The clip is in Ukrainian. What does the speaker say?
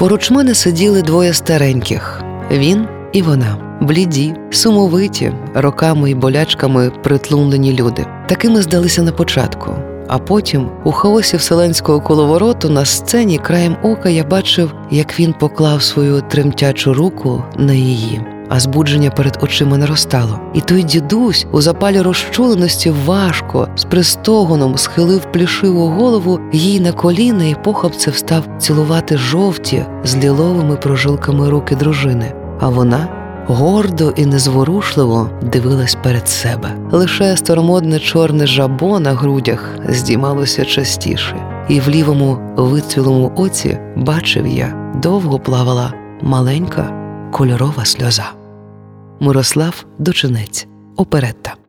Поруч мене сиділи двоє стареньких він і вона, бліді, сумовиті, роками і болячками притлумлені люди. Такими здалися на початку. А потім, у хаосі вселенського коловороту, на сцені краєм ока я бачив, як він поклав свою тремтячу руку на її а збудження перед очима наростало. І той дідусь у запалі розчуленості важко, з пристогоном схилив плішиву голову їй на коліна і похапцем став цілувати жовті з ліловими прожилками руки дружини. А вона гордо і незворушливо дивилась перед себе. Лише старомодне чорне жабо на грудях здіймалося частіше, і в лівому вицвілому оці бачив я довго плавала маленька кольорова сльоза. Мирослав Дочинець. Оперетта